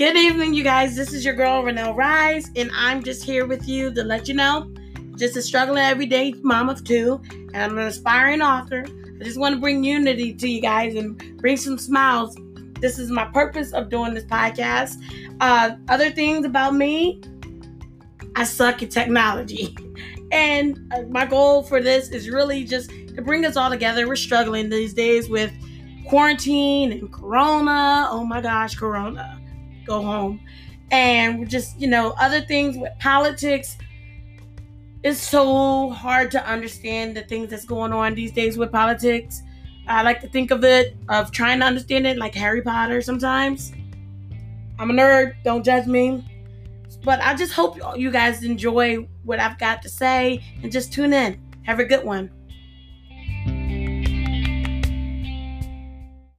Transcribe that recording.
Good evening, you guys. This is your girl, Renelle Rise, and I'm just here with you to let you know just a struggling everyday mom of two, and I'm an aspiring author. I just want to bring unity to you guys and bring some smiles. This is my purpose of doing this podcast. Uh, other things about me, I suck at technology. And uh, my goal for this is really just to bring us all together. We're struggling these days with quarantine and corona. Oh my gosh, corona. Go home. And just, you know, other things with politics. It's so hard to understand the things that's going on these days with politics. I like to think of it, of trying to understand it like Harry Potter sometimes. I'm a nerd, don't judge me. But I just hope you guys enjoy what I've got to say and just tune in. Have a good one.